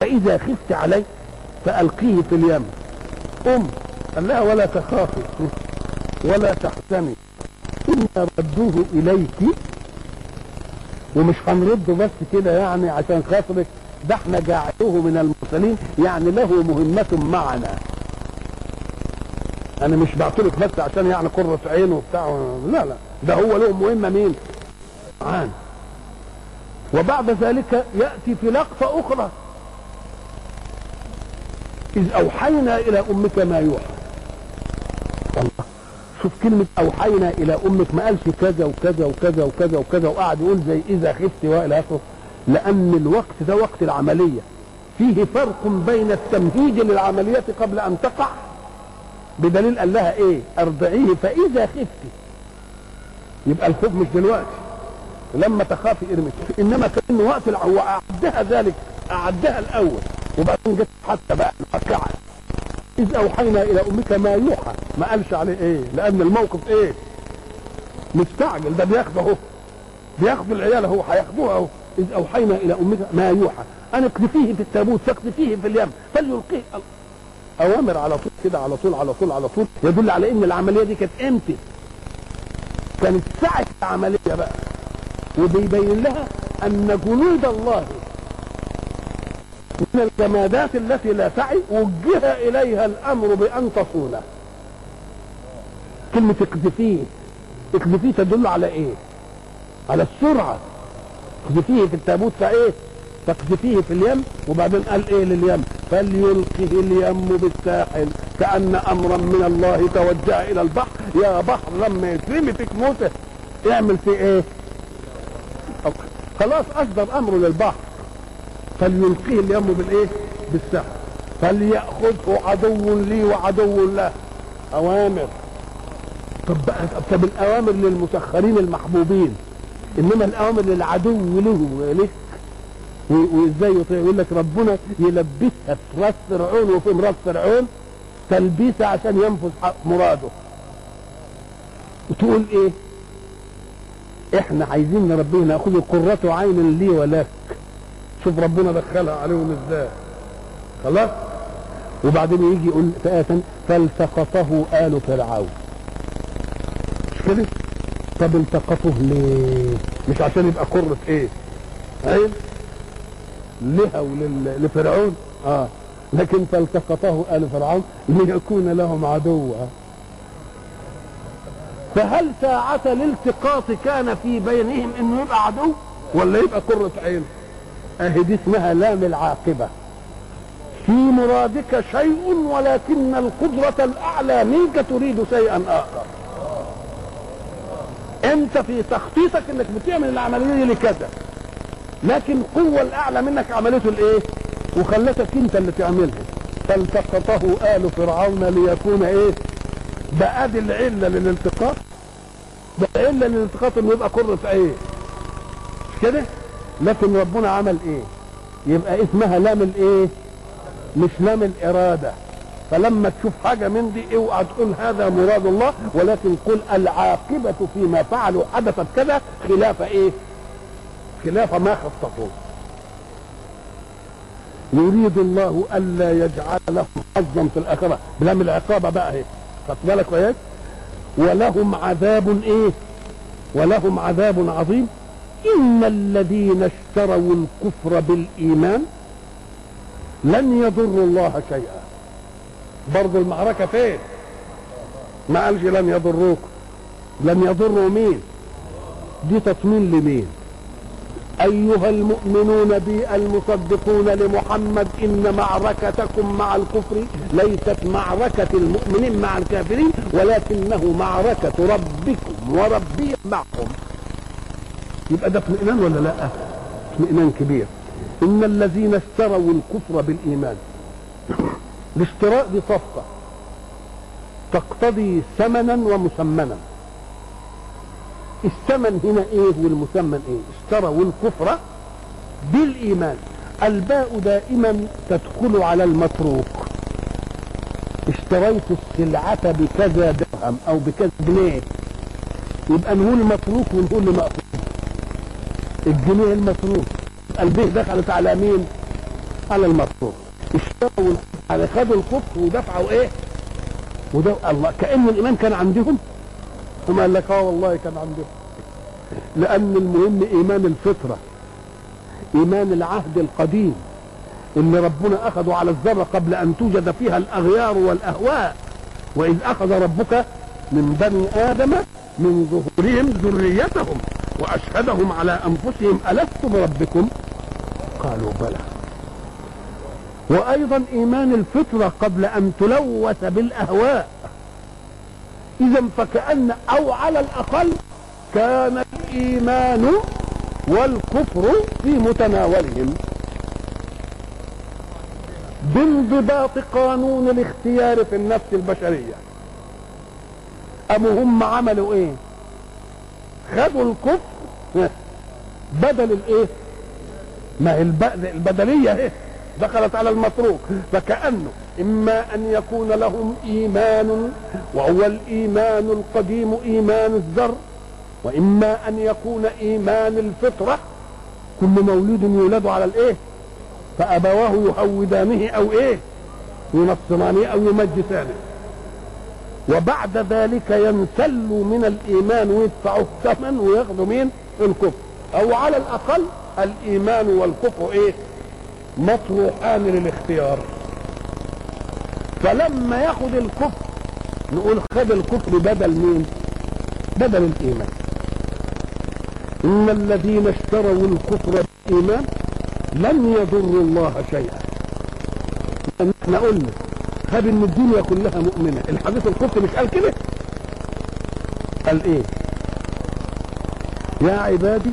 فإذا خفت عليه فألقيه في اليم. أم قال لها ولا تخافي. ولا تحزني. إنا ردوه إليك. ومش هنرده بس كده يعني عشان خاطرك ده إحنا جاعلوه من المرسلين. يعني له مهمة معنا. أنا مش بعتلك بس عشان يعني قرة عينه وبتاع. لا لا. ده هو له مهمة مين؟ معانا. وبعد ذلك يأتي في لقطة أخرى. إذ أوحينا إلى أمك ما يوحى. الله شوف كلمة أوحينا إلى أمك ما قالش كذا وكذا وكذا وكذا وكذا وقعد يقول زي إذا خفت وإلى آخره. لأن الوقت ده وقت العملية. فيه فرق بين التمهيد للعملية قبل أن تقع. بدليل قال لها إيه؟ أرضعيه فإذا خفت. يبقى الخوف مش دلوقتي. لما تخافي ارمي. إنما كان وقت العو اعدها ذلك أعدها الأول. وبعدين جت حتى بقى الواقعه إذ أوحينا إلى أمك ما يوحى. ما قالش عليه إيه؟ لأن الموقف إيه؟ مستعجل. ده بياخده أهو. بياخد العيال أهو هياخدوها أهو. إذ أوحينا إلى أمك ما يوحى. ان اقذفيه في التابوت فاقذفيه في اليم. فليلقيه أوامر على طول كده على طول على طول على طول. يدل على إن العملية دي كانت إمتى؟ كانت ساعة العملية بقى. وبيبين لها أن جنود الله من الجمادات التي لا تعي وجه إليها الأمر بأن تصونه. كلمة اقذفيه. اقذفيه تدل على إيه؟ على السرعة. اقذفيه في التابوت فايه تقذفيه في اليم وبعدين قال إيه لليم؟ فليلقه اليم بالساحل كأن أمرا من الله توجه إلى البحر. يا بحر لما يترمي فيك موته اعمل فيه إيه؟ خلاص أصدر امره للبحر. فليلقيه اليم بالإيه؟ بالسحر. فليأخذه عدو لي وعدو له. أوامر. طب طب الأوامر للمسخرين المحبوبين. إنما الأوامر للعدو له لك وإزاي يقول لك ربنا يلبسها في راس فرعون وفي مرات فرعون تلبيسه عشان ينفذ مراده. وتقول إيه؟ إحنا عايزين نربيه ناخذ قرة عين لي ولك. شوف ربنا دخلها عليهم إزاي خلاص؟ وبعدين يجي يقول فآتا فالتقطه آل فرعون. مش كده؟ طب التقطه ليه؟ مش عشان يبقى قرة إيه؟ عين لها ولفرعون آه. لكن فالتقطه آل فرعون ليكون لهم عدوا. فهل ساعة الالتقاط كان في بينهم إنه يبقى عدو؟ ولا يبقى قرة عين؟ اهي دي اسمها لام العاقبة. في مرادك شيء ولكن القدرة الأعلى منك تريد شيئا آخر. أنت في تخطيطك إنك بتعمل العملية دي لكذا. لكن القوة الأعلى منك عملته الإيه؟ وخلتك أنت اللي تعملها. فالتقطه آل فرعون ليكون إيه؟ ده ادي العلة للالتقاط. ده العله للالتقاط إنه يبقى قرة مش كده؟ لكن ربنا عمل إيه؟ يبقى اسمها لام الإيه؟ مش لام الإرادة. فلما تشوف حاجة من دي اوعى تقول هذا مراد الله ولكن قل العاقبة فيما فعلوا حدثت كذا خلاف إيه؟ خلاف ما خططوه يريد الله ألا يجعل لهم حظا في الآخرة. بلام العقابة بقى أهي. خدت بالك ولهم عذاب إيه؟ ولهم عذاب عظيم. ان الذين اشتروا الكفر بالايمان لن يضروا الله شيئا. برضو المعركة فين؟ ما قالش لن يضروكم لن يضروا مين؟ دي تطمين لمين؟ أيها المؤمنون بي المصدقون لمحمد إن معركتكم مع الكفر ليست معركة المؤمنين مع الكافرين ولكنه معركة ربكم وربي معكم. يبقى ده اطمئنان ولا لا؟ اطمئنان كبير. إن الذين اشتروا الكفر بالإيمان الاشتراء دي صفقة تقتضي ثمنا ومسمنا الثمن هنا إيه والمثمن إيه؟ اشتروا الكفر بالإيمان. الباء دائما تدخل على المتروك. اشتريت السلعة بكذا درهم أو بكذا جنيه. يبقى نقول متروك ونقول مأخوذ الجنيه المتروك البيه دخلت على مين على المطلوب اشتروا على خدوا الكفر ودفعوا إيه؟ وده الله. كأن الإيمان كان عندهم؟ ثم قال لك آه والله كان عندهم. لأن المهم إيمان الفطرة. إيمان العهد القديم. اللي ربنا أخذه على الذرة قبل أن توجد فيها الأغيار والأهواء. وإذ أخذ ربك من بني آدم من ظهورهم ذريتهم. وأشهدهم على أنفسهم ألست بربكم؟ قالوا بلى. وأيضا إيمان الفطرة قبل أن تلوث بالأهواء. إذا فكأن أو على الأقل كان الإيمان والكفر في متناولهم. بانضباط قانون الاختيار في النفس البشرية. أم هم عملوا إيه؟ خدوا الكفر. بدل الايه؟ ما هي البدلية إيه دخلت على المتروك. فكأنه إما أن يكون لهم إيمان وهو الإيمان القديم إيمان الذر وإما أن يكون إيمان الفطرة. كل مولود يولد على الإيه؟ فأبواه يهودانه أو إيه؟ ينصرانه أو يمجسانه. وبعد ذلك ينسلوا من الإيمان ويدفعوا الثمن وياخذوا مين؟ الكفر. أو على الأقل الإيمان والكفر إيه؟ مطروحان للاختيار. فلما ياخد الكفر نقول خد الكفر بدل مين؟ بدل الإيمان. إن الذين اشتروا الكفر بالإيمان لن يضروا الله شيئا. إحنا قلنا خد إن الدنيا كلها مؤمنة. الحديث الكفر مش قال كده؟ قال إيه؟ يا عبادي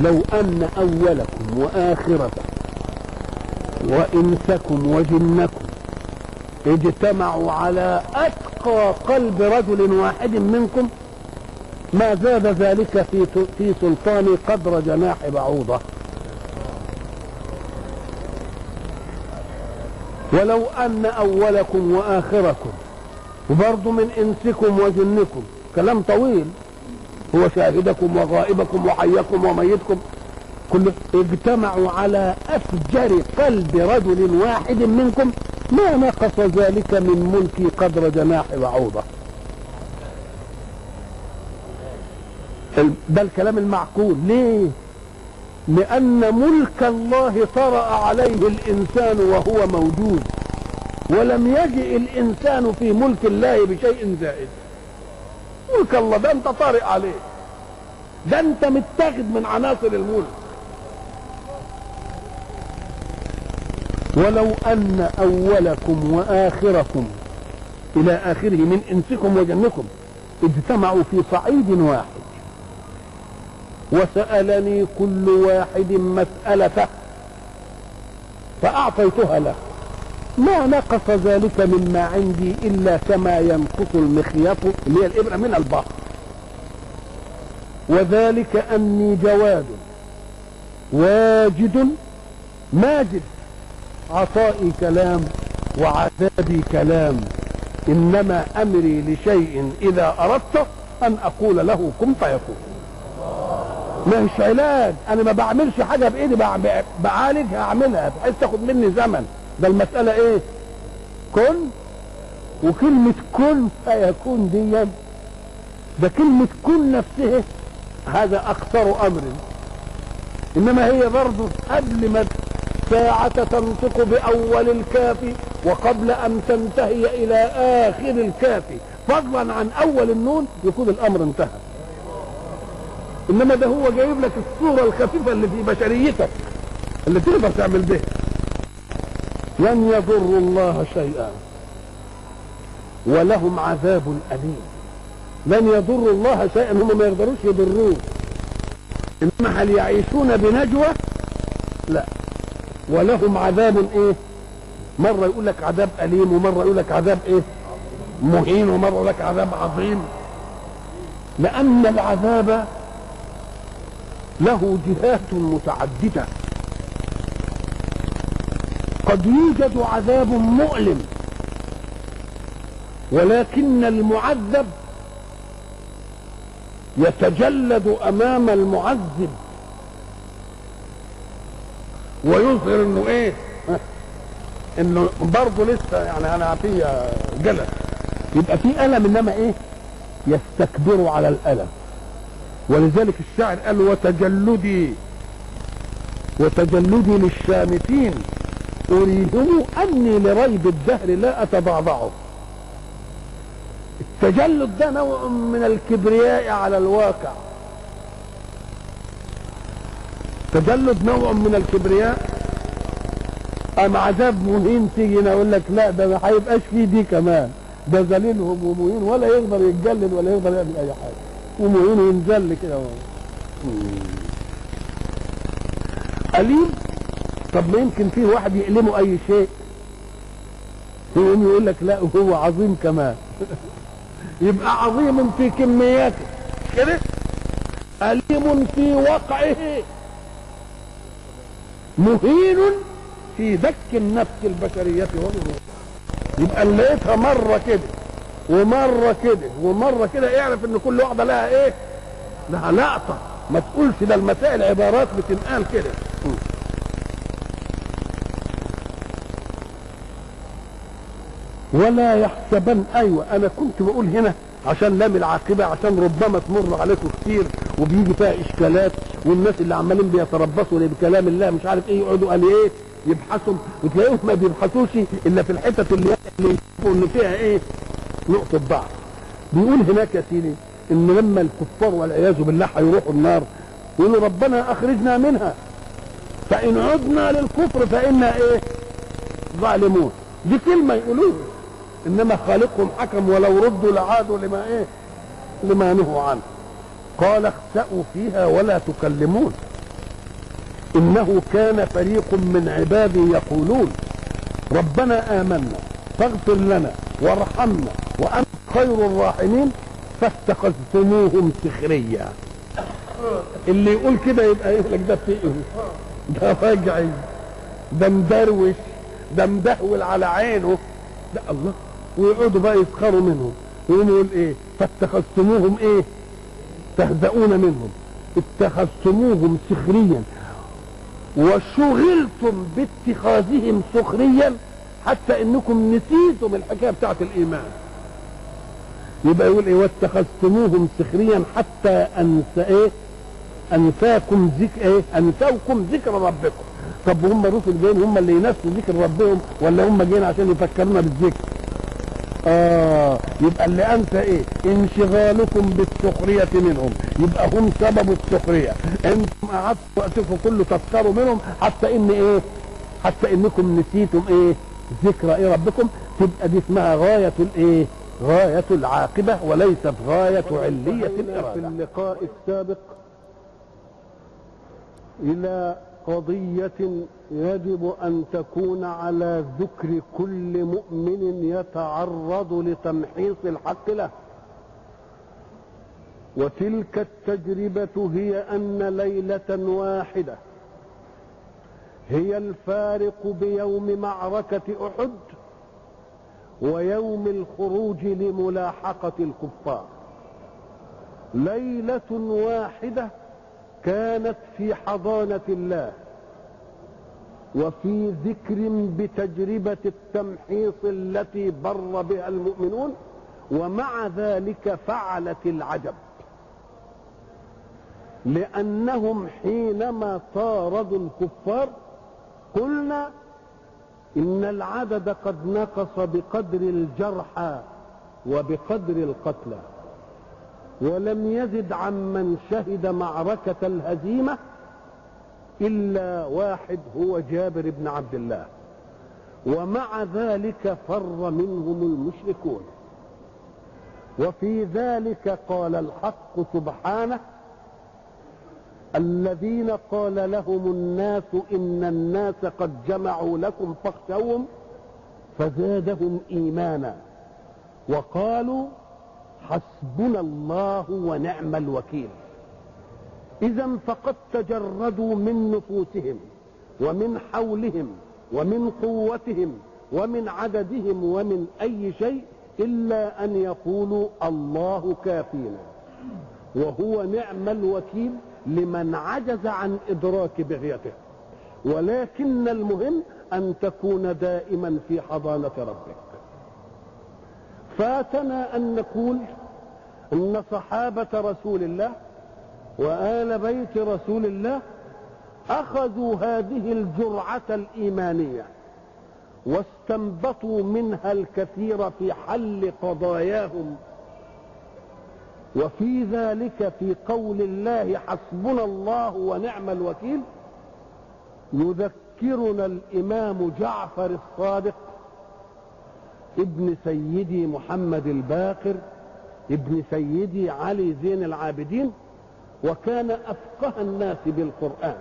لو أن أولكم وآخركم وإنسكم وجنكم اجتمعوا على أتقى قلب رجل واحد منكم ما زاد ذلك في في سلطان قدر جناح بعوضة. ولو أن أولكم وآخركم وبرضه من إنسكم وجنكم كلام طويل. هو شاهدكم وغائبكم وحيكم وميتكم. كل اجتمعوا على أفجر قلب رجل واحد منكم ما نقص ذلك من ملكي قدر جناح بعوضة ده الكلام المعقول. ليه؟ لأن ملك الله طرأ عليه الإنسان وهو موجود ولم يجئ الإنسان في ملك الله بشيء زائد. ملك الله ده أنت طارئ عليه ده أنت متاخد من عناصر الملك. ولو أن أولكم وآخركم إلى آخره من إنسكم وجنكم اجتمعوا في صعيد واحد وسألني كل واحد مسألته فأعطيتها له. ما نقص ذلك مما عندي إلا كما ينقص المخيط اللي هي الإبرة من البحر وذلك أني جواد واجد ماجد. عطائي كلام وعذابي كلام إنما أمري لشيء إذا أردت أن أقول له كن فيكون. مش علاج أنا ما بعملش حاجة بإيدي بعالجها اعملها بحيث تاخد مني زمن. ده المسألة إيه؟ كن. وكلمة كن فيكون دي ده كلمة كن نفسها هذا أكثر أمر. إنما هي برضه قبل ما الساعة تنطق بأول الكاف وقبل أن تنتهي إلى آخر الكاف. فضلا عن أول النون يكون الأمر انتهى. إنما ده هو جايب لك الصورة الخفيفة اللي في بشريتك اللي تقدر تعمل بها لن يضروا الله شيئا ولهم عذاب أليم. لن يضروا الله شيئا هم ما يقدروش يضروه. إنما هل يعيشون بنجوى لا. ولهم عذاب إيه؟ مرة يقول لك عذاب أليم ومرة يقول لك عذاب إيه؟ مهين ومرة يقول لك عذاب عظيم. لأن العذاب له جهات متعددة. قد يوجد عذاب مؤلم ولكن المعذب يتجلد أمام المعذب. ويظهر إنه إيه؟ إنه برضه لسه يعني أنا فيه جلد. يبقى في ألم إنما إيه؟ يستكبر على الألم. ولذلك الشاعر قال وتجلدي وتجلدي للشامتين أريهم أني لريب الدهر لا أتضعضعه التجلد ده نوع من الكبرياء على الواقع. تجلد نوع من الكبرياء. أم عذاب مهين تيجي أقول لك لا ده ما هيبقاش فيه دي كمان. ده ذليلهم ومهين ولا يقدر يتجلد ولا يقدر يعمل أي حاجة ومهين ينزل كده أليم طب ما يمكن فيه واحد يألمه أي شيء؟ يقوم يقول لك لا هو عظيم كمان يبقى عظيم في كمياته. كده؟ أليم في وقعه. مهين في دك النفس البشرية. وغيرها يبقى لقيتها مرة كده. ومرة كده ومرة كده اعرف إن كل واحدة لها إيه؟ لها لقطة ما تقولش ده المسائل عبارات بتنقال كده. ولا يحسبن أيوه أنا كنت بقول هنا عشان لام العاقبة عشان ربما تمر عليكم كتير وبيجي فيها إشكالات والناس اللي عمالين بيتربصوا بكلام الله مش عارف إيه يقعدوا قال إيه؟ يبحثوا. وتلاقيهم ما بيبحثوش إلا في الحتت اللي اللي يشوفوا إن فيها إيه؟ نقطة ضعف. بيقول هناك يا سيدي إن لما الكفار والعياذ بالله هيروحوا النار يقولوا ربنا أخرجنا منها. فإن عدنا للكفر فإنا إيه؟ ظالمون. دي كلمة يقولوها. إنما خالقهم حكم ولو ردوا لعادوا لما إيه؟ لما نهوا عنه. قال اخسأوا فيها ولا تكلمون. إنه كان فريق من عبادي يقولون ربنا آمنا فاغفر لنا وارحمنا. وانت خير الراحمين فاتخذتموهم سخريا اللي يقول كده يبقى يقول لك ده فقه ده راجعي ده مدروش ده مدهول على عينه. ده الله ويقعدوا بقى يسخروا منهم. ويقوم يقول إيه؟ فاتخذتموهم إيه؟ تهزؤون منهم. اتخذتموهم سخريا. وشغلتم باتخاذهم سخريا حتى إنكم نسيتم الحكاية بتاعت الإيمان. يبقى يقول إيه واتخذتموهم سخريا حتى انسى إيه؟ أنساكم ذكر إيه؟ انساكم ذكر ربكم. طب هم الرسل جايين هم اللي ينسوا ذكر ربهم ولا هم جايين عشان يفكرونا بالذكر؟ آه يبقى اللي انت إيه؟ انشغالكم بالسخرية منهم. يبقى هم سبب السخرية. أنتم قعدتوا وقتكم كله تفكروا منهم حتى إن إيه؟ حتى إنكم نسيتم إيه؟ ذكر إيه ربكم؟ تبقى دي اسمها غاية الإيه؟ غاية العاقبة وليست غاية علية الإرادة في اللقاء السابق إلى قضية يجب أن تكون على ذكر كل مؤمن يتعرض لتمحيص الحق له. وتلك التجربة هي أن ليلة واحدة هي الفارق بيوم معركة أحد ويوم الخروج لملاحقة الكفار. ليلة واحدة كانت في حضانة الله وفي ذكر بتجربة التمحيص التي بر بها المؤمنون ومع ذلك فعلت العجب. لأنهم حينما طاردوا الكفار قلنا إن العدد قد نقص بقدر الجرحى وبقدر القتلى ولم يزد عمن شهد معركة الهزيمة إلا واحد هو جابر بن عبد الله. ومع ذلك فر منهم المشركون. وفي ذلك قال الحق سبحانه الذين قال لهم الناس إن الناس قد جمعوا لكم فاخشوهم فزادهم إيمانا وقالوا حسبنا الله ونعم الوكيل. إذا فقد تجردوا من نفوسهم ومن حولهم ومن قوتهم ومن عددهم ومن أي شيء إلا أن يقولوا الله كافينا وهو نعم الوكيل لمن عجز عن إدراك بغيته. ولكن المهم أن تكون دائما في حضانة ربك. فاتنا أن نقول أن صحابة رسول الله وآل بيت رسول الله أخذوا هذه الجرعة الإيمانية واستنبطوا منها الكثير في حل قضاياهم وفي ذلك في قول الله حسبنا الله ونعم الوكيل يذكرنا الإمام جعفر الصادق ابن سيدي محمد الباقر ابن سيدي علي زين العابدين وكان أفقه الناس بالقرآن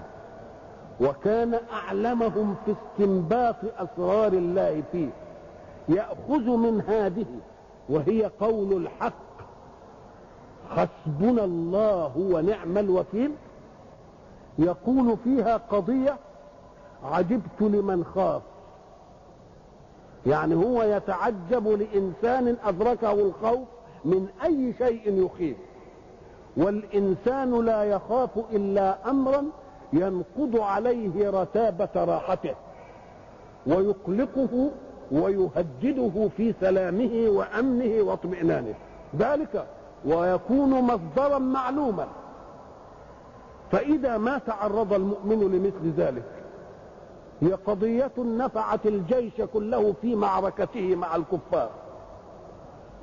وكان أعلمهم في استنباط أسرار الله فيه يأخذ من هذه وهي قول الحق حسبنا الله ونعم الوكيل. يقول فيها قضية عجبت لمن خاف. يعني هو يتعجب لإنسان أدركه الخوف من أي شيء يخيف. والإنسان لا يخاف إلا أمرا ينقض عليه رتابة راحته ويقلقه ويهدده في سلامه وأمنه واطمئنانه. ذلك ويكون مصدرا معلوما. فإذا ما تعرض المؤمن لمثل ذلك هي قضية نفعت الجيش كله في معركته مع الكفار.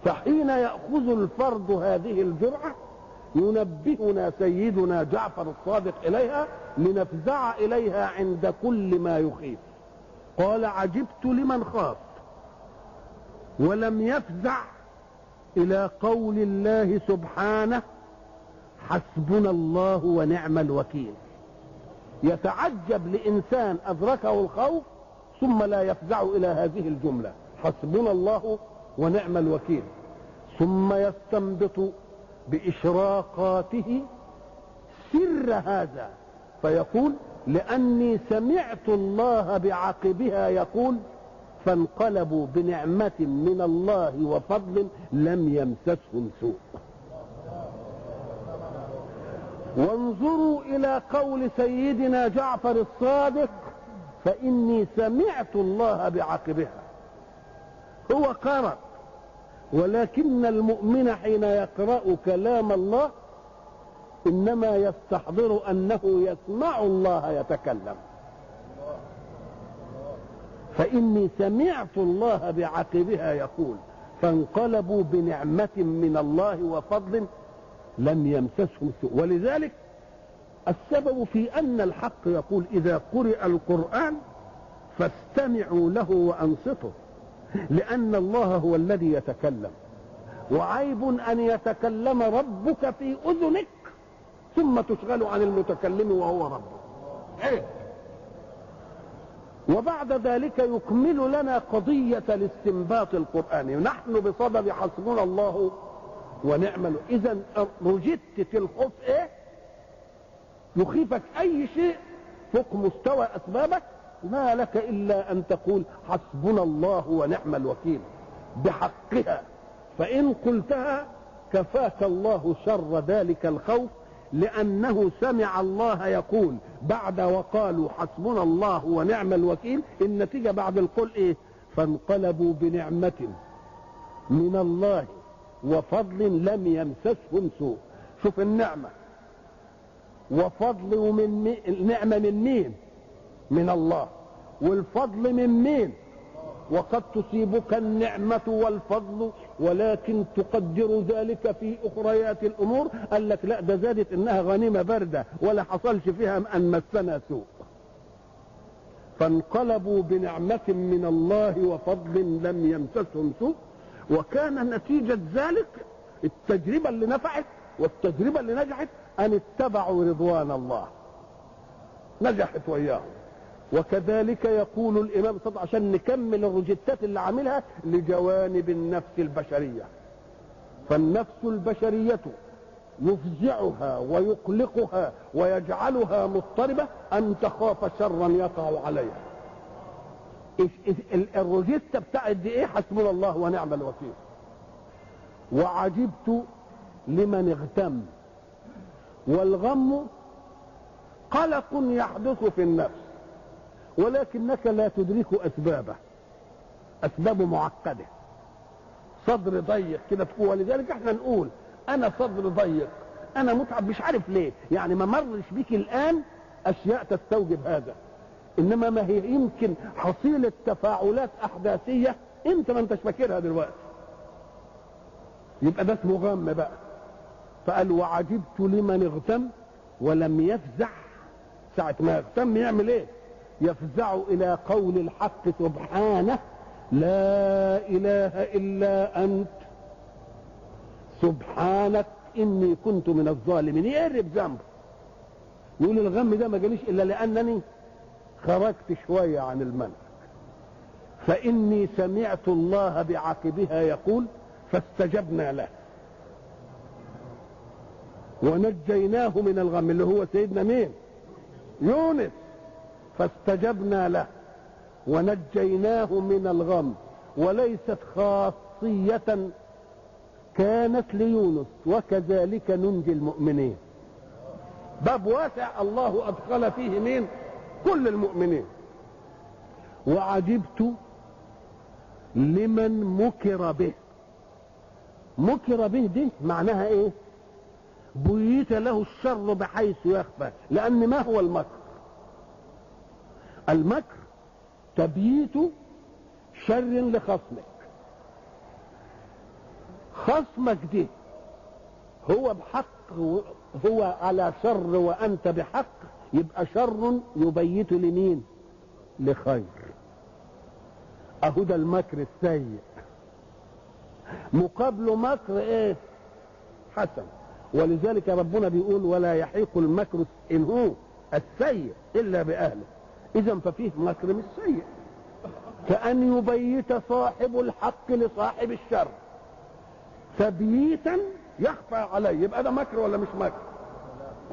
فحين يأخذ الفرد هذه الجرعة ينبهنا سيدنا جعفر الصادق إليها لنفزع إليها عند كل ما يخيف. قال عجبت لمن خاف ولم يفزع إلى قول الله سبحانه حسبنا الله ونعم الوكيل. يتعجب لإنسان أدركه الخوف ثم لا يفزع إلى هذه الجملة حسبنا الله ونعم الوكيل. ثم يستنبط بإشراقاته سر هذا فيقول لأني سمعت الله بعقبها يقول فانقلبوا بنعمة من الله وفضل لم يمسسهم سوء. وانظروا إلى قول سيدنا جعفر الصادق فإني سمعت الله بعقبها. هو قرأ ولكن المؤمن حين يقرأ كلام الله إنما يستحضر أنه يسمع الله يتكلم. فإني سمعت الله بعقبها يقول فانقلبوا بنعمة من الله وفضل لم يمسسهم سوء. ولذلك السبب في أن الحق يقول إذا قرئ القرآن فاستمعوا له وأنصتوا لأن الله هو الذي يتكلم. وعيب أن يتكلم ربك في أذنك ثم تشغل عن المتكلم وهو ربك. عيب وبعد ذلك يكمل لنا قضية الاستنباط القرآني نحن بصدد حسبنا الله ونعم إذا رجدت في الخوف إيه؟ يخيفك أي شيء فوق مستوى أسبابك ما لك إلا أن تقول حسبنا الله ونعم الوكيل بحقها فإن قلتها كفاك الله شر ذلك الخوف لأنه سمع الله يقول بعد وقالوا حسبنا الله ونعم الوكيل النتيجة بعد القول إيه؟ فانقلبوا بنعمة من الله وفضل لم يمسسهم سوء. شوف النعمة. وفضل من النعمة من مين؟ من الله. والفضل من مين؟ وقد تصيبك النعمة والفضل ولكن تقدر ذلك في أخريات الأمور قال لك لا ده زادت إنها غنيمة باردة ولا حصلش فيها أن مسنا سوء. فانقلبوا بنعمة من الله وفضل لم يمسسهم سوء. وكان نتيجة ذلك التجربة اللي نفعت والتجربة اللي نجحت أن اتبعوا رضوان الله. نجحت وياهم وكذلك يقول الإمام صدق عشان نكمل الروجيتات اللي عاملها لجوانب النفس البشرية. فالنفس البشرية يفزعها ويقلقها ويجعلها مضطربة أن تخاف شرا يقع عليها. الروجيتا بتاعت دي إيه؟ حسبنا الله ونعم الوكيل. وعجبت لمن اغتم. والغم قلق يحدث في النفس. ولكنك لا تدرك أسبابه. اسبابه معقدة. صدر ضيق كده تقول ولذلك إحنا نقول أنا صدر ضيق. أنا متعب مش عارف ليه. يعني ما مرش بيك الآن أشياء تستوجب هذا. إنما ما هي يمكن حصيلة تفاعلات أحداثية أنت ما أنتش فاكرها دلوقتي. يبقى ده اسمه غم بقى. فقال وعجبت لمن اغتم ولم يفزع. ساعة ما يغتم يعمل إيه؟ يفزع إلى قول الحق سبحانه لا إله إلا أنت. سبحانك إني كنت من الظالمين. يقرب ذنبه يقول الغم ده ما جاليش إلا لأنني خرجت شوية عن المنهج. فإني سمعت الله بعقبها يقول فاستجبنا له. ونجيناه من الغم اللي هو سيدنا مين؟ يونس. فاستجبنا له ونجيناه من الغم وليست خاصية كانت ليونس وكذلك ننجي المؤمنين. باب واسع الله أدخل فيه مين كل المؤمنين. وعجبت لمن مكر به. مكر به دي معناها إيه؟ بيت له الشر بحيث يخفى لأن ما هو المكر؟ المكر تبييت شر لخصمك. خصمك دي هو بحق هو على شر وأنت بحق يبقى شر يبيت لمين؟ لخير. أهو ده المكر السيء. مقابله مكر إيه؟ حسن. ولذلك ربنا بيقول ولا يحيق المكر إن هو السيء إلا بأهله. إذا ففيه مكر مش سيء. كأن يبيت صاحب الحق لصاحب الشر. تبييتا يخفى عليه. يبقى ده مكر ولا مش مكر؟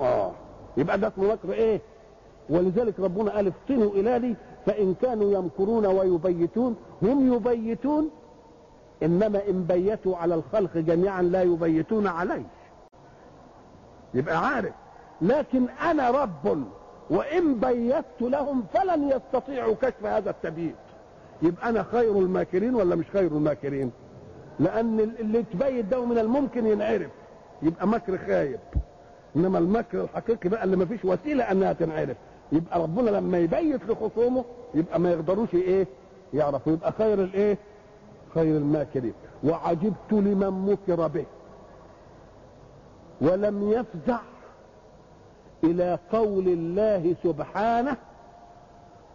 آه. يبقى ده اسمه مكر إيه؟ ولذلك ربنا قال افتنوا إلى دي فإن كانوا يمكرون ويبيتون. هم يبيتون إنما إن بيتوا على الخلق جميعا لا يبيتون عليه. يبقى عارف. لكن أنا رب وإن بيت لهم فلن يستطيعوا كشف هذا التبييت يبقى أنا خير الماكرين ولا مش خير الماكرين؟ لأن اللي تبيت ده من الممكن ينعرف. يبقى مكر خايب. إنما المكر الحقيقي بقى اللي ما فيش وسيلة إنها تنعرف. يبقى ربنا لما يبيت لخصومه يبقى ما يقدروش إيه؟ يعرفوا. يبقى خير الإيه؟ خير الماكرين. وعجبت لمن مكر به. ولم يفزع إلى قول الله سبحانه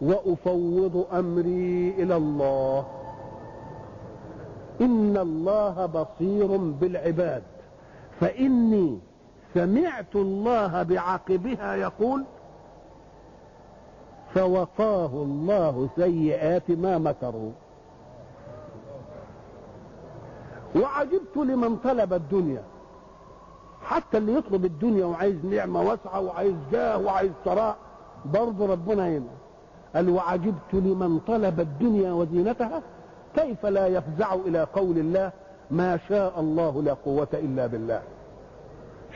وأفوض أمري إلى الله. إن الله بصير بالعباد. فإني سمعت الله بعقبها يقول فوقاه الله سيئات ما مكروا. وعجبت لمن طلب الدنيا. حتى اللي يطلب الدنيا وعايز نعمة واسعة وعايز جاه وعايز ثراء برضه ربنا هنا. قال وعجبت لمن طلب الدنيا وزينتها كيف لا يفزع إلى قول الله ما شاء الله لا قوة إلا بالله.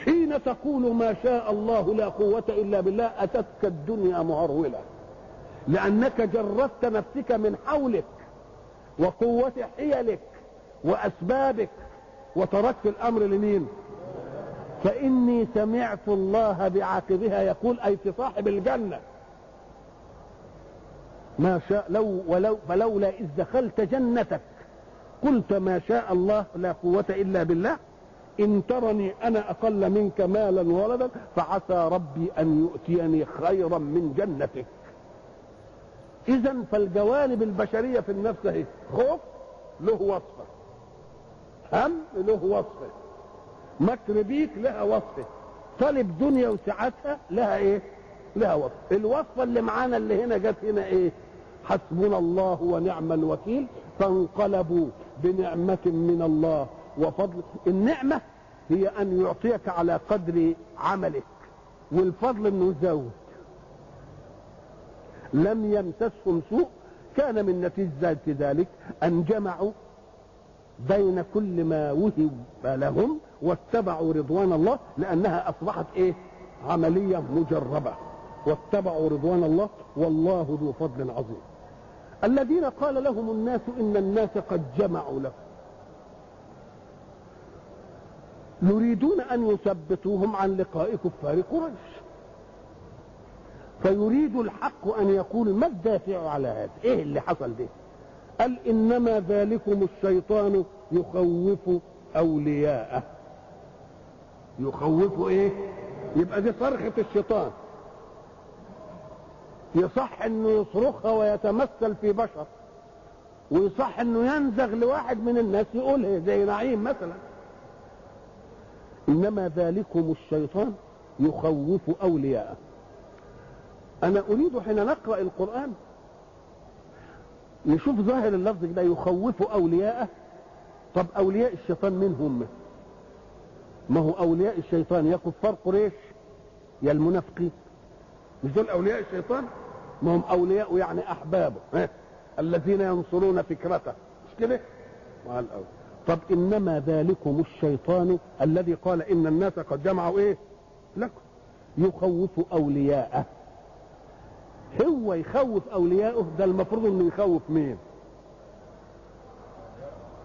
حين تقول ما شاء الله لا قوة إلا بالله أتتك الدنيا مهرولة. لأنك جردت نفسك من حولك وقوة حيلك وأسبابك وتركت الأمر لمين؟ فإني سمعت الله بعاقبها يقول أي في صاحب الجنة. ما شاء لو ولو فلولا إذ دخلت جنتك قلت ما شاء الله لا قوة إلا بالله. إن ترني أنا أقل منك مالا وولدا فعسى ربي أن يؤتيني خيرا من جنتك. إذا فالجوانب البشرية في النفس أهي خوف له وصفة هم له وصفة. مكر بيك لها وصفة. طالب دنيا وسعتها لها إيه؟ لها وصفة. الوصفة اللي معانا اللي هنا جت هنا إيه؟ حسبنا الله ونعم الوكيل. فانقلبوا بنعمة من الله وفضل. النعمة هي أن يعطيك على قدر عملك. والفضل أنه يزود. لم يمسسهم سوء. كان من نتيجة ذلك أن جمعوا بين كل ما وهب لهم واتبعوا رضوان الله لأنها أصبحت إيه؟ عملية مجربة. واتبعوا رضوان الله والله ذو فضل عظيم. الذين قال لهم الناس إن الناس قد جمعوا لهم. يريدون أن يثبتوهم عن لقاء كفار قريش. فيريد الحق أن يقول ما الدافع على هذا؟ إيه اللي حصل ده؟ قال إنما ذلكم الشيطان يخوف أولياءه. يخوف إيه؟ يبقى دي صرخة الشيطان. يصح إنه يصرخها ويتمثل في بشر ويصح إنه ينزغ لواحد من الناس يقولها زي نعيم مثلا. إنما ذلكم الشيطان يخوف أولياءه. أنا أريد حين نقرأ القرآن نشوف ظاهر اللفظ ده يخوف أولياءه. طب أولياء الشيطان من هم؟ ما هو أولياء الشيطان؟ يا كفار قريش يا المنافقين. مش دول أولياء الشيطان؟ ما هم أولياء يعني أحبابه ها؟ الذين ينصرون فكرته. مش كده؟ مع طب إنما ذلكم الشيطان الذي قال إن الناس قد جمعوا إيه؟ لكم. يخوف أولياءه. هو يخوف أولياءه؟ ده المفروض إنه يخوف مين؟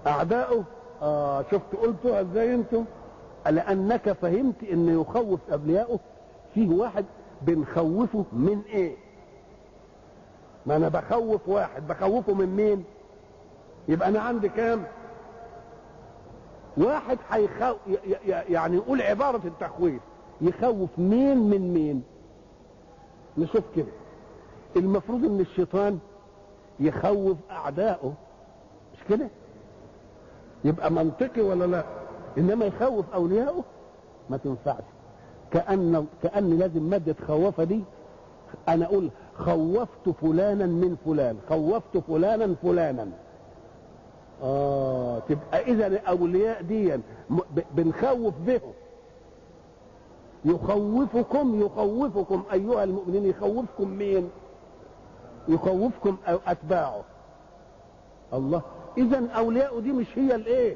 اعدائه آه شفت قلتوا إزاي أنتم؟ لأنك فهمت إن يخوف اولياءه فيه واحد بنخوفه من إيه؟ ما أنا بخوف واحد بخوفه من مين؟ يبقى أنا عندي كام؟ واحد هيخو يعني يقول عبارة التخويف يخوف مين من مين؟ نشوف كده. المفروض إن الشيطان يخوف أعدائه مش كده؟ يبقى منطقي ولا لا؟ إنما يخوف اوليائه ما تنفعش. كأن كأن لازم مادة خوفة دي أنا أقول خوفت فلانا من فلان خوفت فلانا فلانا. آه تبقى إذا الأولياء دي بنخوف بهم. يخوفكم يخوفكم أيها المؤمنين يخوفكم مين؟ يخوفكم أتباعه. الله إذا اولياءه دي مش هي الإيه؟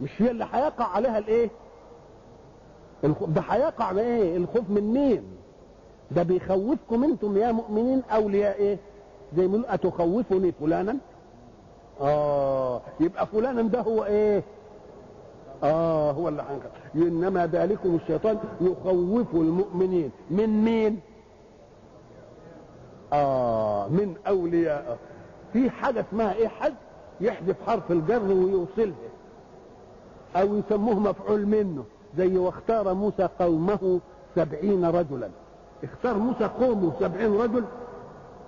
مش هي اللي هيقع عليها الايه؟ ده هيقع إيه؟ الخوف من مين؟ ده بيخوفكم أنتم يا مؤمنين اولياء إيه؟ زي ما أتخوفني فلانا؟ آه يبقى فلانا ده هو إيه؟ آه هو اللي حنخ إنما ذلكم الشيطان يخوف المؤمنين. من مين؟ آه من أولياء. في حاجة اسمها إيه حد؟ يحذف حرف الجر ويوصلها. أو يسموه مفعول منه زي واختار موسى قومه سبعين رجلا. اختار موسى قومه سبعين رجل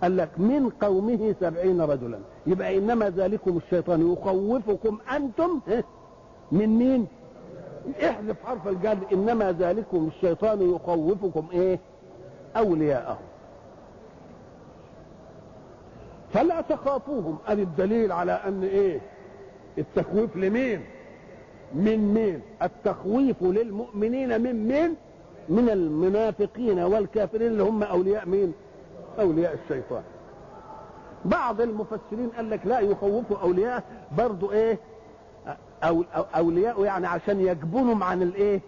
قال لك من قومه سبعين رجلا. يبقى إنما ذلكم الشيطان يخوفكم أنتم من مين؟ احذف حرف الجر إنما ذلكم الشيطان يخوفكم إيه؟ أولياءه. فلا تخافوهم. ادي الدليل على أن إيه؟ التخويف لمين؟ من مين؟ التخويف للمؤمنين من مين؟ من المنافقين والكافرين اللي هم أولياء مين؟ أولياء الشيطان. بعض المفسرين قال لك لا يخوفوا أولياء برضو إيه؟ أو أو أولياء يعني عشان يجبنهم عن الإيه؟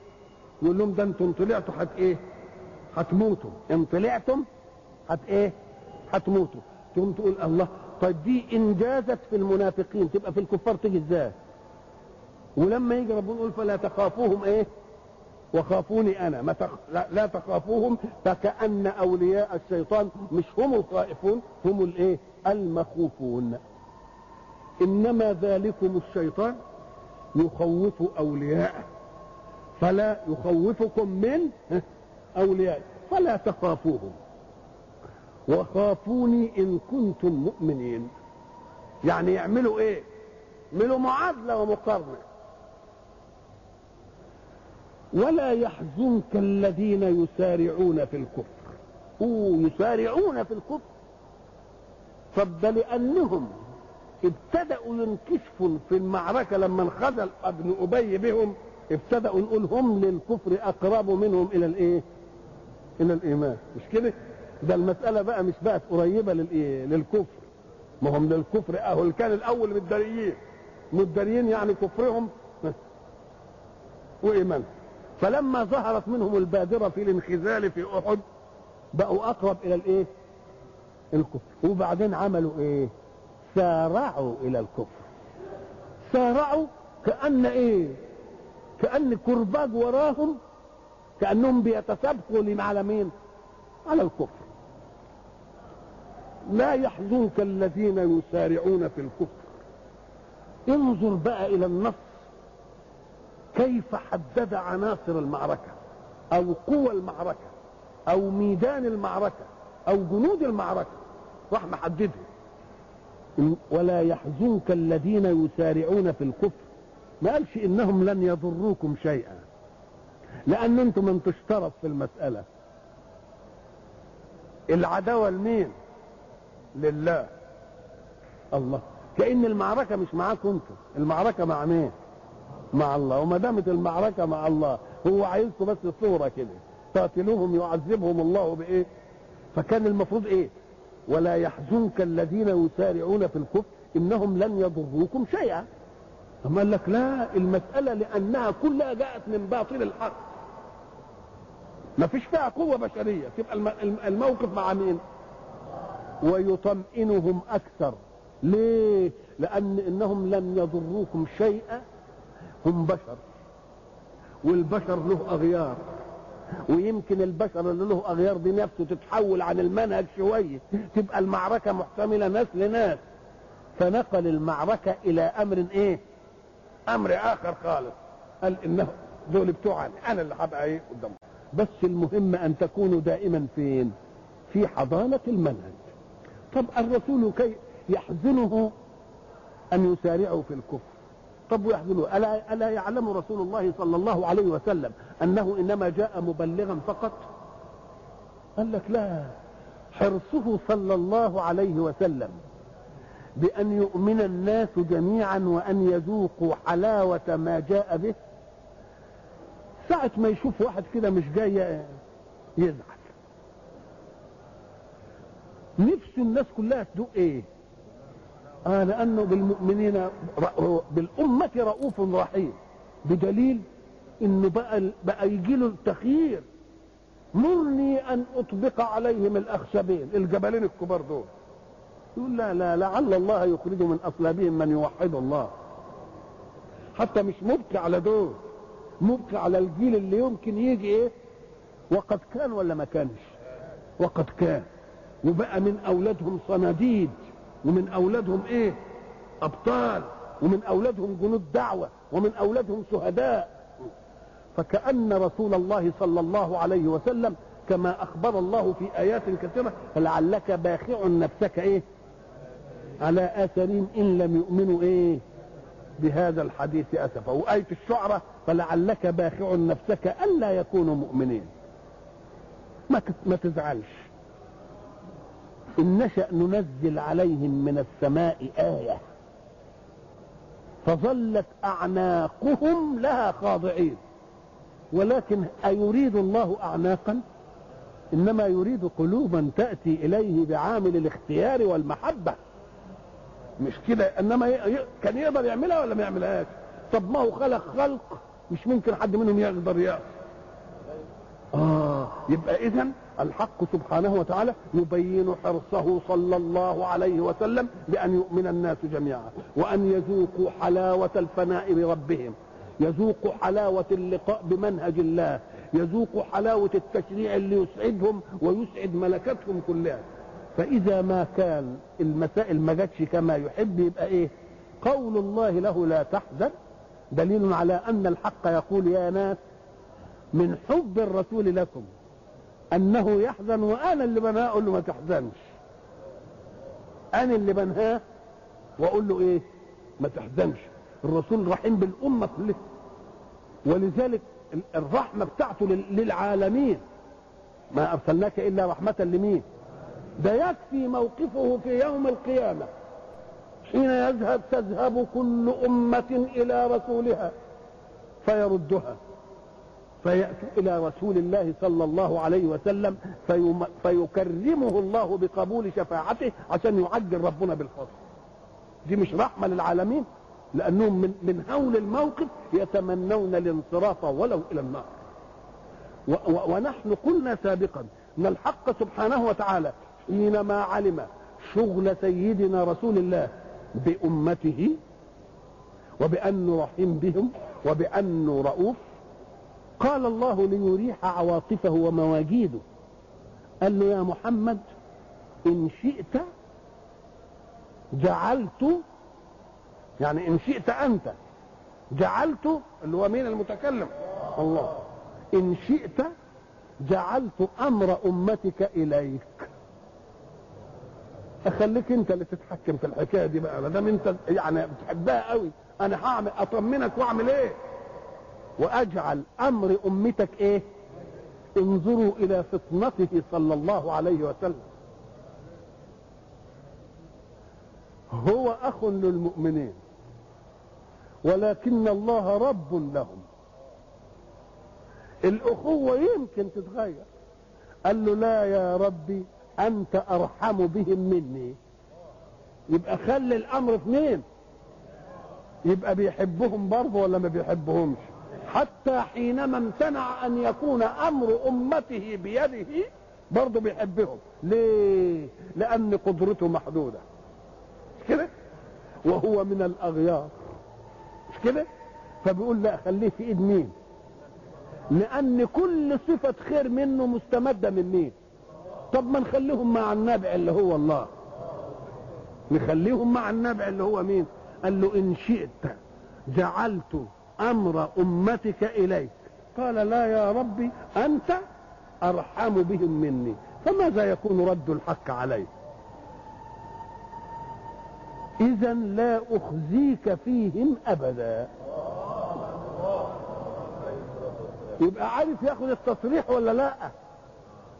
يقول لهم ده أنتم طلعتوا هت إيه؟ هتموتوا إن طلعتم هت إيه؟ هتموتوا تقوم تقول الله طيب دي إنجازت في المنافقين تبقى في الكفار تيجي إزاي؟ ولما يجي ربنا يقول فلا تخافوهم إيه؟ وخافوني أنا. ما تخ... لا, لا تخافوهم فكأن أولياء الشيطان مش هم الخائفون هم الإيه؟ المخوفون. إنما ذلكم الشيطان يخوف أولياءه. فلا يخوفكم من أولياء. فلا تخافوهم. وخافوني إن كنتم مؤمنين. يعني يعملوا إيه؟ يعملوا معادلة ومقارنة. ولا يحزنك الذين يسارعون في الكفر. أوه يسارعون في الكفر. طب ده لأنهم ابتدأوا ينكشفوا في المعركة لما انخذل ابن أبي بهم ابتدأوا نقول هم للكفر أقرب منهم إلى الإيه؟ إلى الإيمان. مش كده؟ ده المسألة بقى مش بقت قريبة للإيه؟ للكفر. ما هم للكفر أهو كان الأول متداريين متداريين يعني كفرهم. وإيمان فلما ظهرت منهم البادرة في الانخزال في أحد بقوا أقرب إلى الإيه؟ الكفر. وبعدين عملوا إيه؟ سارعوا إلى الكفر. سارعوا كأن إيه؟ كأن كرباج وراهم كأنهم بيتسابقوا على مين على الكفر. لا يحزنك الذين يسارعون في الكفر. انظر بقى إلى النص كيف حدد عناصر المعركة؟ أو قوى المعركة؟ أو ميدان المعركة؟ أو جنود المعركة؟ راح محدده ولا يحزنك الذين يسارعون في الكفر. ما قالش إنهم لن يضروكم شيئا. لأن أنتم من تشترط في المسألة. العداوة لمين؟ لله. الله. كأن المعركة مش معاكم أنتم. المعركة مع مين؟ مع الله. وما دامت المعركة مع الله هو عايزكم بس صورة كده. قاتلوهم يعذبهم الله بإيه؟ فكان المفروض إيه؟ ولا يحزنك الذين يسارعون في الكفر إنهم لن يضروكم شيئا. أما قال لك لا المسألة لأنها كلها جاءت من باطل الحق. ما فيش فيها قوة بشرية. تبقى الموقف مع مين؟ ويطمئنهم أكثر. ليه؟ لأن إنهم لن يضروكم شيئا. هم بشر والبشر له أغيار ويمكن البشر اللي له أغيار دي نفسه تتحول عن المنهج شوية تبقى المعركة محتملة ناس لناس. فنقل المعركة إلى أمر إيه؟ أمر آخر خالص. قال إنه دول بتوعني أنا اللي هبقى إيه قدامهم بس المهم أن تكونوا دائما فين؟ في حضانة المنهج. طب الرسول كي يحزنه أن يسارعوا في الكفر؟ طب ويحزنه ألا, ألا يعلم رسول الله صلى الله عليه وسلم أنه إنما جاء مبلغا فقط؟ قال لك لا. حرصه صلى الله عليه وسلم بأن يؤمن الناس جميعا وأن يذوقوا حلاوة ما جاء به. ساعة ما يشوف واحد كده مش جاي يزعل. نفس الناس كلها تدوق إيه؟ آه لأنه بالمؤمنين بالأمة رؤوف رحيم. بدليل إنه بقى بقى يجي له التخيير. مرني أن أطبق عليهم الأخشبين الجبلين الكبار دول. يقول لا لا لعل الله يخرج من أصلابهم من يوحد الله. حتى مش مبكي على دول. مبكي على الجيل اللي يمكن يجي إيه؟ وقد كان ولا ما كانش؟ وقد كان. وبقى من أولادهم صناديد. ومن أولادهم إيه؟ أبطال. ومن أولادهم جنود دعوة. ومن أولادهم شهداء. فكأن رسول الله صلى الله عليه وسلم كما أخبر الله في آيات كثيرة فلعلك باخع نفسك إيه؟ على اثرهم إن لم يؤمنوا إيه؟ بهذا الحديث أسفا. وايه الشعراء فلعلك باخع نفسك ألا يكونوا مؤمنين. ما ما تزعلش. إن نشأ ننزل عليهم من السماء آية فظلت أعناقهم لها خاضعين. ولكن أيريد الله أعناقا؟ إنما يريد قلوبا تأتي إليه بعامل الاختيار والمحبة. مش كده؟ إنما. كان يقدر يعملها ولا ما يعملهاش؟ طب ما هو خلق خلق مش ممكن حد منهم يقدر يعمل. آه يبقى إذا الحق سبحانه وتعالى يبين حرصه صلى الله عليه وسلم بأن يؤمن الناس جميعا وأن يذوقوا حلاوة الفناء بربهم. يذوقوا حلاوة اللقاء بمنهج الله. يذوقوا حلاوة التشريع اللي يسعدهم ويسعد ملكتهم كلها. فإذا ما كان المسائل ما جاتش كما يحب يبقى إيه؟ قول الله له لا تحزن دليل على أن الحق يقول يا ناس من حب الرسول لكم. أنه يحزن وأنا اللي بنهاه أقول له ما تحزنش. أنا اللي بنهاه وأقول له إيه؟ ما تحزنش. الرسول رحيم بالأمة كلها. ولذلك الرحمة بتاعته للعالمين. ما أرسلناك إلا رحمة لمين؟ ده يكفي موقفه في يوم القيامة. حين يذهب تذهب كل أمة إلى رسولها فيردها. فيأتوا إلى رسول الله صلى الله عليه وسلم فيكرمه الله بقبول شفاعته عشان يعجل ربنا بالفضل دي مش رحمة للعالمين لأنهم من, من هول الموقف يتمنون الانصراف ولو إلى النار. ونحن قلنا سابقا إن الحق سبحانه وتعالى حينما علم شغل سيدنا رسول الله بأمته وبانه رحيم بهم وبانه رؤوف قال الله ليريح عواطفه ومواجيده. قال له يا محمد إن شئت جعلت يعني إن شئت أنت جعلت اللي هو مين المتكلم؟ الله. إن شئت جعلت أمر أمتك إليك. أخليك أنت اللي تتحكم في الحكاية دي بقى. ما دام انت يعني بتحبها قوي. أنا هعمل أطمنك وأعمل إيه؟ وأجعل أمر أمتك إيه؟ انظروا إلى فطنته صلى الله عليه وسلم. هو أخ للمؤمنين ولكن الله رب لهم. الأخوة يمكن تتغير. قال له لا يا ربي أنت أرحم بهم مني. يبقى خلي الأمر في مين يبقى بيحبهم برضه ولا ما بيحبهمش؟ حتى حينما امتنع أن يكون أمر أمته بيده برضه بيحبهم. ليه؟ لأن قدرته محدودة. مش كده؟ وهو من الأغيار. مش كده؟ فبيقول لا خليه في إيد مين؟ لأن كل صفة خير منه مستمدة من مين؟ طب ما نخليهم مع النبع اللي هو الله. نخليهم مع النبع اللي هو مين؟ قال له إن شئت جعلت أمر أمتك إليك. قال لا يا ربي أنت أرحم بهم مني. فماذا يكون رد الحق عليه إذا لا أخزيك فيهم أبدا. يبقى عارف ياخد التصريح ولا لا؟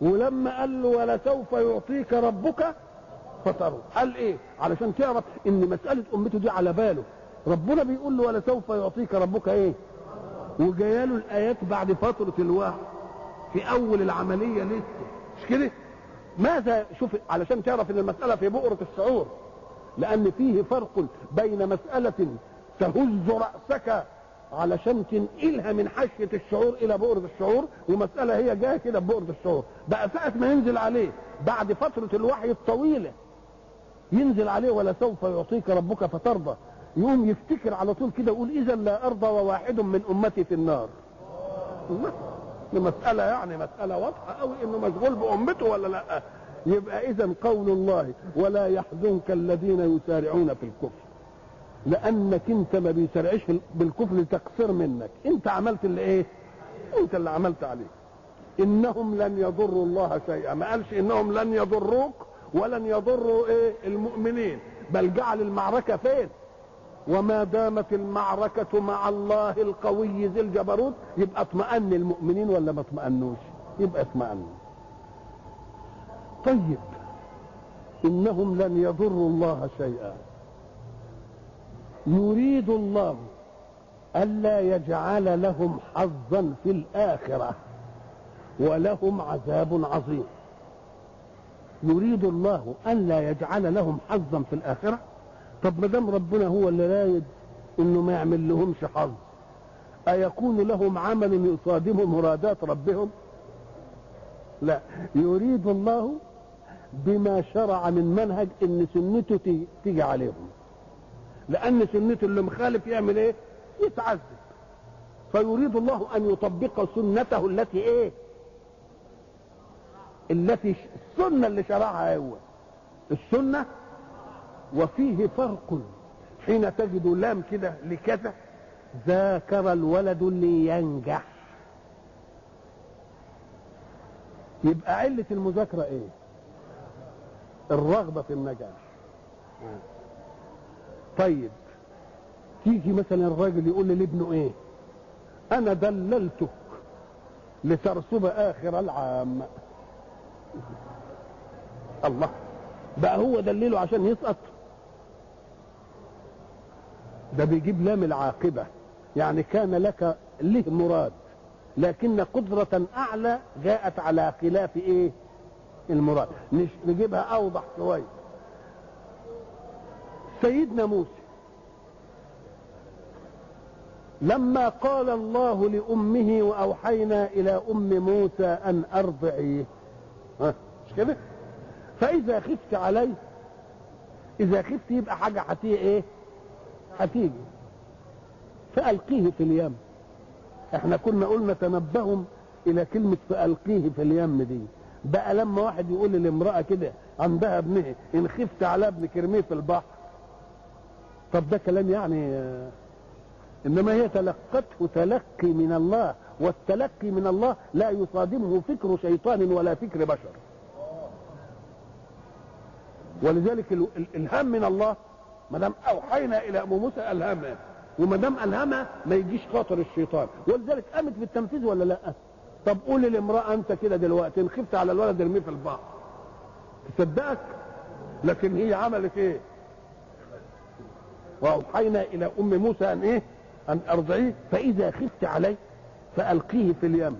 ولما قال له ولسوف يعطيك ربك فتروا قال إيه؟ علشان تعرف إن مسألة أمته دي على باله. ربنا بيقول له ولسوف يعطيك ربك إيه؟ وجاياله الآيات بعد فترة الوحي في أول العملية لسه مش كده؟ ماذا شوف علشان تعرف إن المسألة في بؤرة الشعور لأن فيه فرق بين مسألة تهز رأسك علشان تنقلها من حشية الشعور إلى بؤرة الشعور ومسألة هي جاية كده ببؤره الشعور. بقى ساعة ما ينزل عليه بعد فترة الوحي الطويلة ينزل عليه ولا سوف يعطيك ربك فترضى يقوم يفتكر على طول كده يقول إذا لا ارضى وواحد من أمتي في النار. مسألة يعني مسألة واضحة قوي إنه مشغول بأمته ولا لأ. يبقى إذا قول الله ولا يحزنك الذين يسارعون في الكفر. لأنك أنت ما بيسارعش بالكفر تقصير منك. أنت عملت اللي إيه؟ أنت اللي عملت عليه. إنهم لن يضروا الله شيئا. ما قالش إنهم لن يضروك ولن يضروا إيه؟ المؤمنين. بل جعل المعركة فين؟ وما دامت المعركة مع الله القوي ذي الجبروت يبقى اطمأن المؤمنين ولا ما اطمأنوش؟ يبقى اطمأنوا طيب إنهم لن يضروا الله شيئا. يريد الله ألا يجعل لهم حظا في الآخرة ولهم عذاب عظيم. يريد الله ألا يجعل لهم حظا في الآخرة طب ما دام ربنا هو اللي رايد إنه ما يعمل لهمش حظ أيكون لهم عمل يصادم مرادات ربهم؟ لا يريد الله بما شرع من منهج إن سنته تيجي عليهم. لأن سنته اللي مخالف يعمل إيه؟ يتعذب. فيريد الله أن يطبق سنته التي إيه؟ التي السنة اللي شرعها هو. السنة وفيه فرق حين تجد لام كده لكذا ذاكر الولد لينجح. يبقى علة المذاكرة إيه؟ الرغبة في النجاح. طيب تيجي مثلا الراجل يقول لابنه إيه؟ أنا دللتك لترسب آخر العام. الله بقى هو دلله عشان يسقط؟ ده بيجيب لام العاقبة. يعني كان لك له مراد لكن قدرة أعلى جاءت على خلاف إيه؟ المراد. نجيبها أوضح شوية سيدنا موسى لما قال الله لأمه وأوحينا إلى أم موسى أن أرضعيه مش كده؟ فإذا خفت عليه إذا خفت يبقى حاجة هتيجي إيه؟ هتيجي فألقيه في اليم. إحنا كنا قلنا تنبههم إلى كلمة فألقيه في اليم دي. بقى لما واحد يقول للامرأة كده عندها ابنها إن خفت على ابنك ارميه في البحر. طب ده كلام يعني إنما هي تلقته تلقي من الله والتلقي من الله لا يصادمه فكر شيطان ولا فكر بشر. ولذلك ال- ال- الهام من الله ما دام أوحينا إلى ام موسى الهمها وما دام الهمها ما يجيش خاطر الشيطان. ولذلك قامت بالتنفيذ ولا لا؟ طب قول للامرأة أنت كده دلوقتي إن خفت على الولد ارميه في البحر. تصدقك؟ لكن هي عملت إيه؟ وأوحينا إلى أم موسى أن إيه؟ أن أرضعيه. فإذا خفت عليه فألقيه في اليم.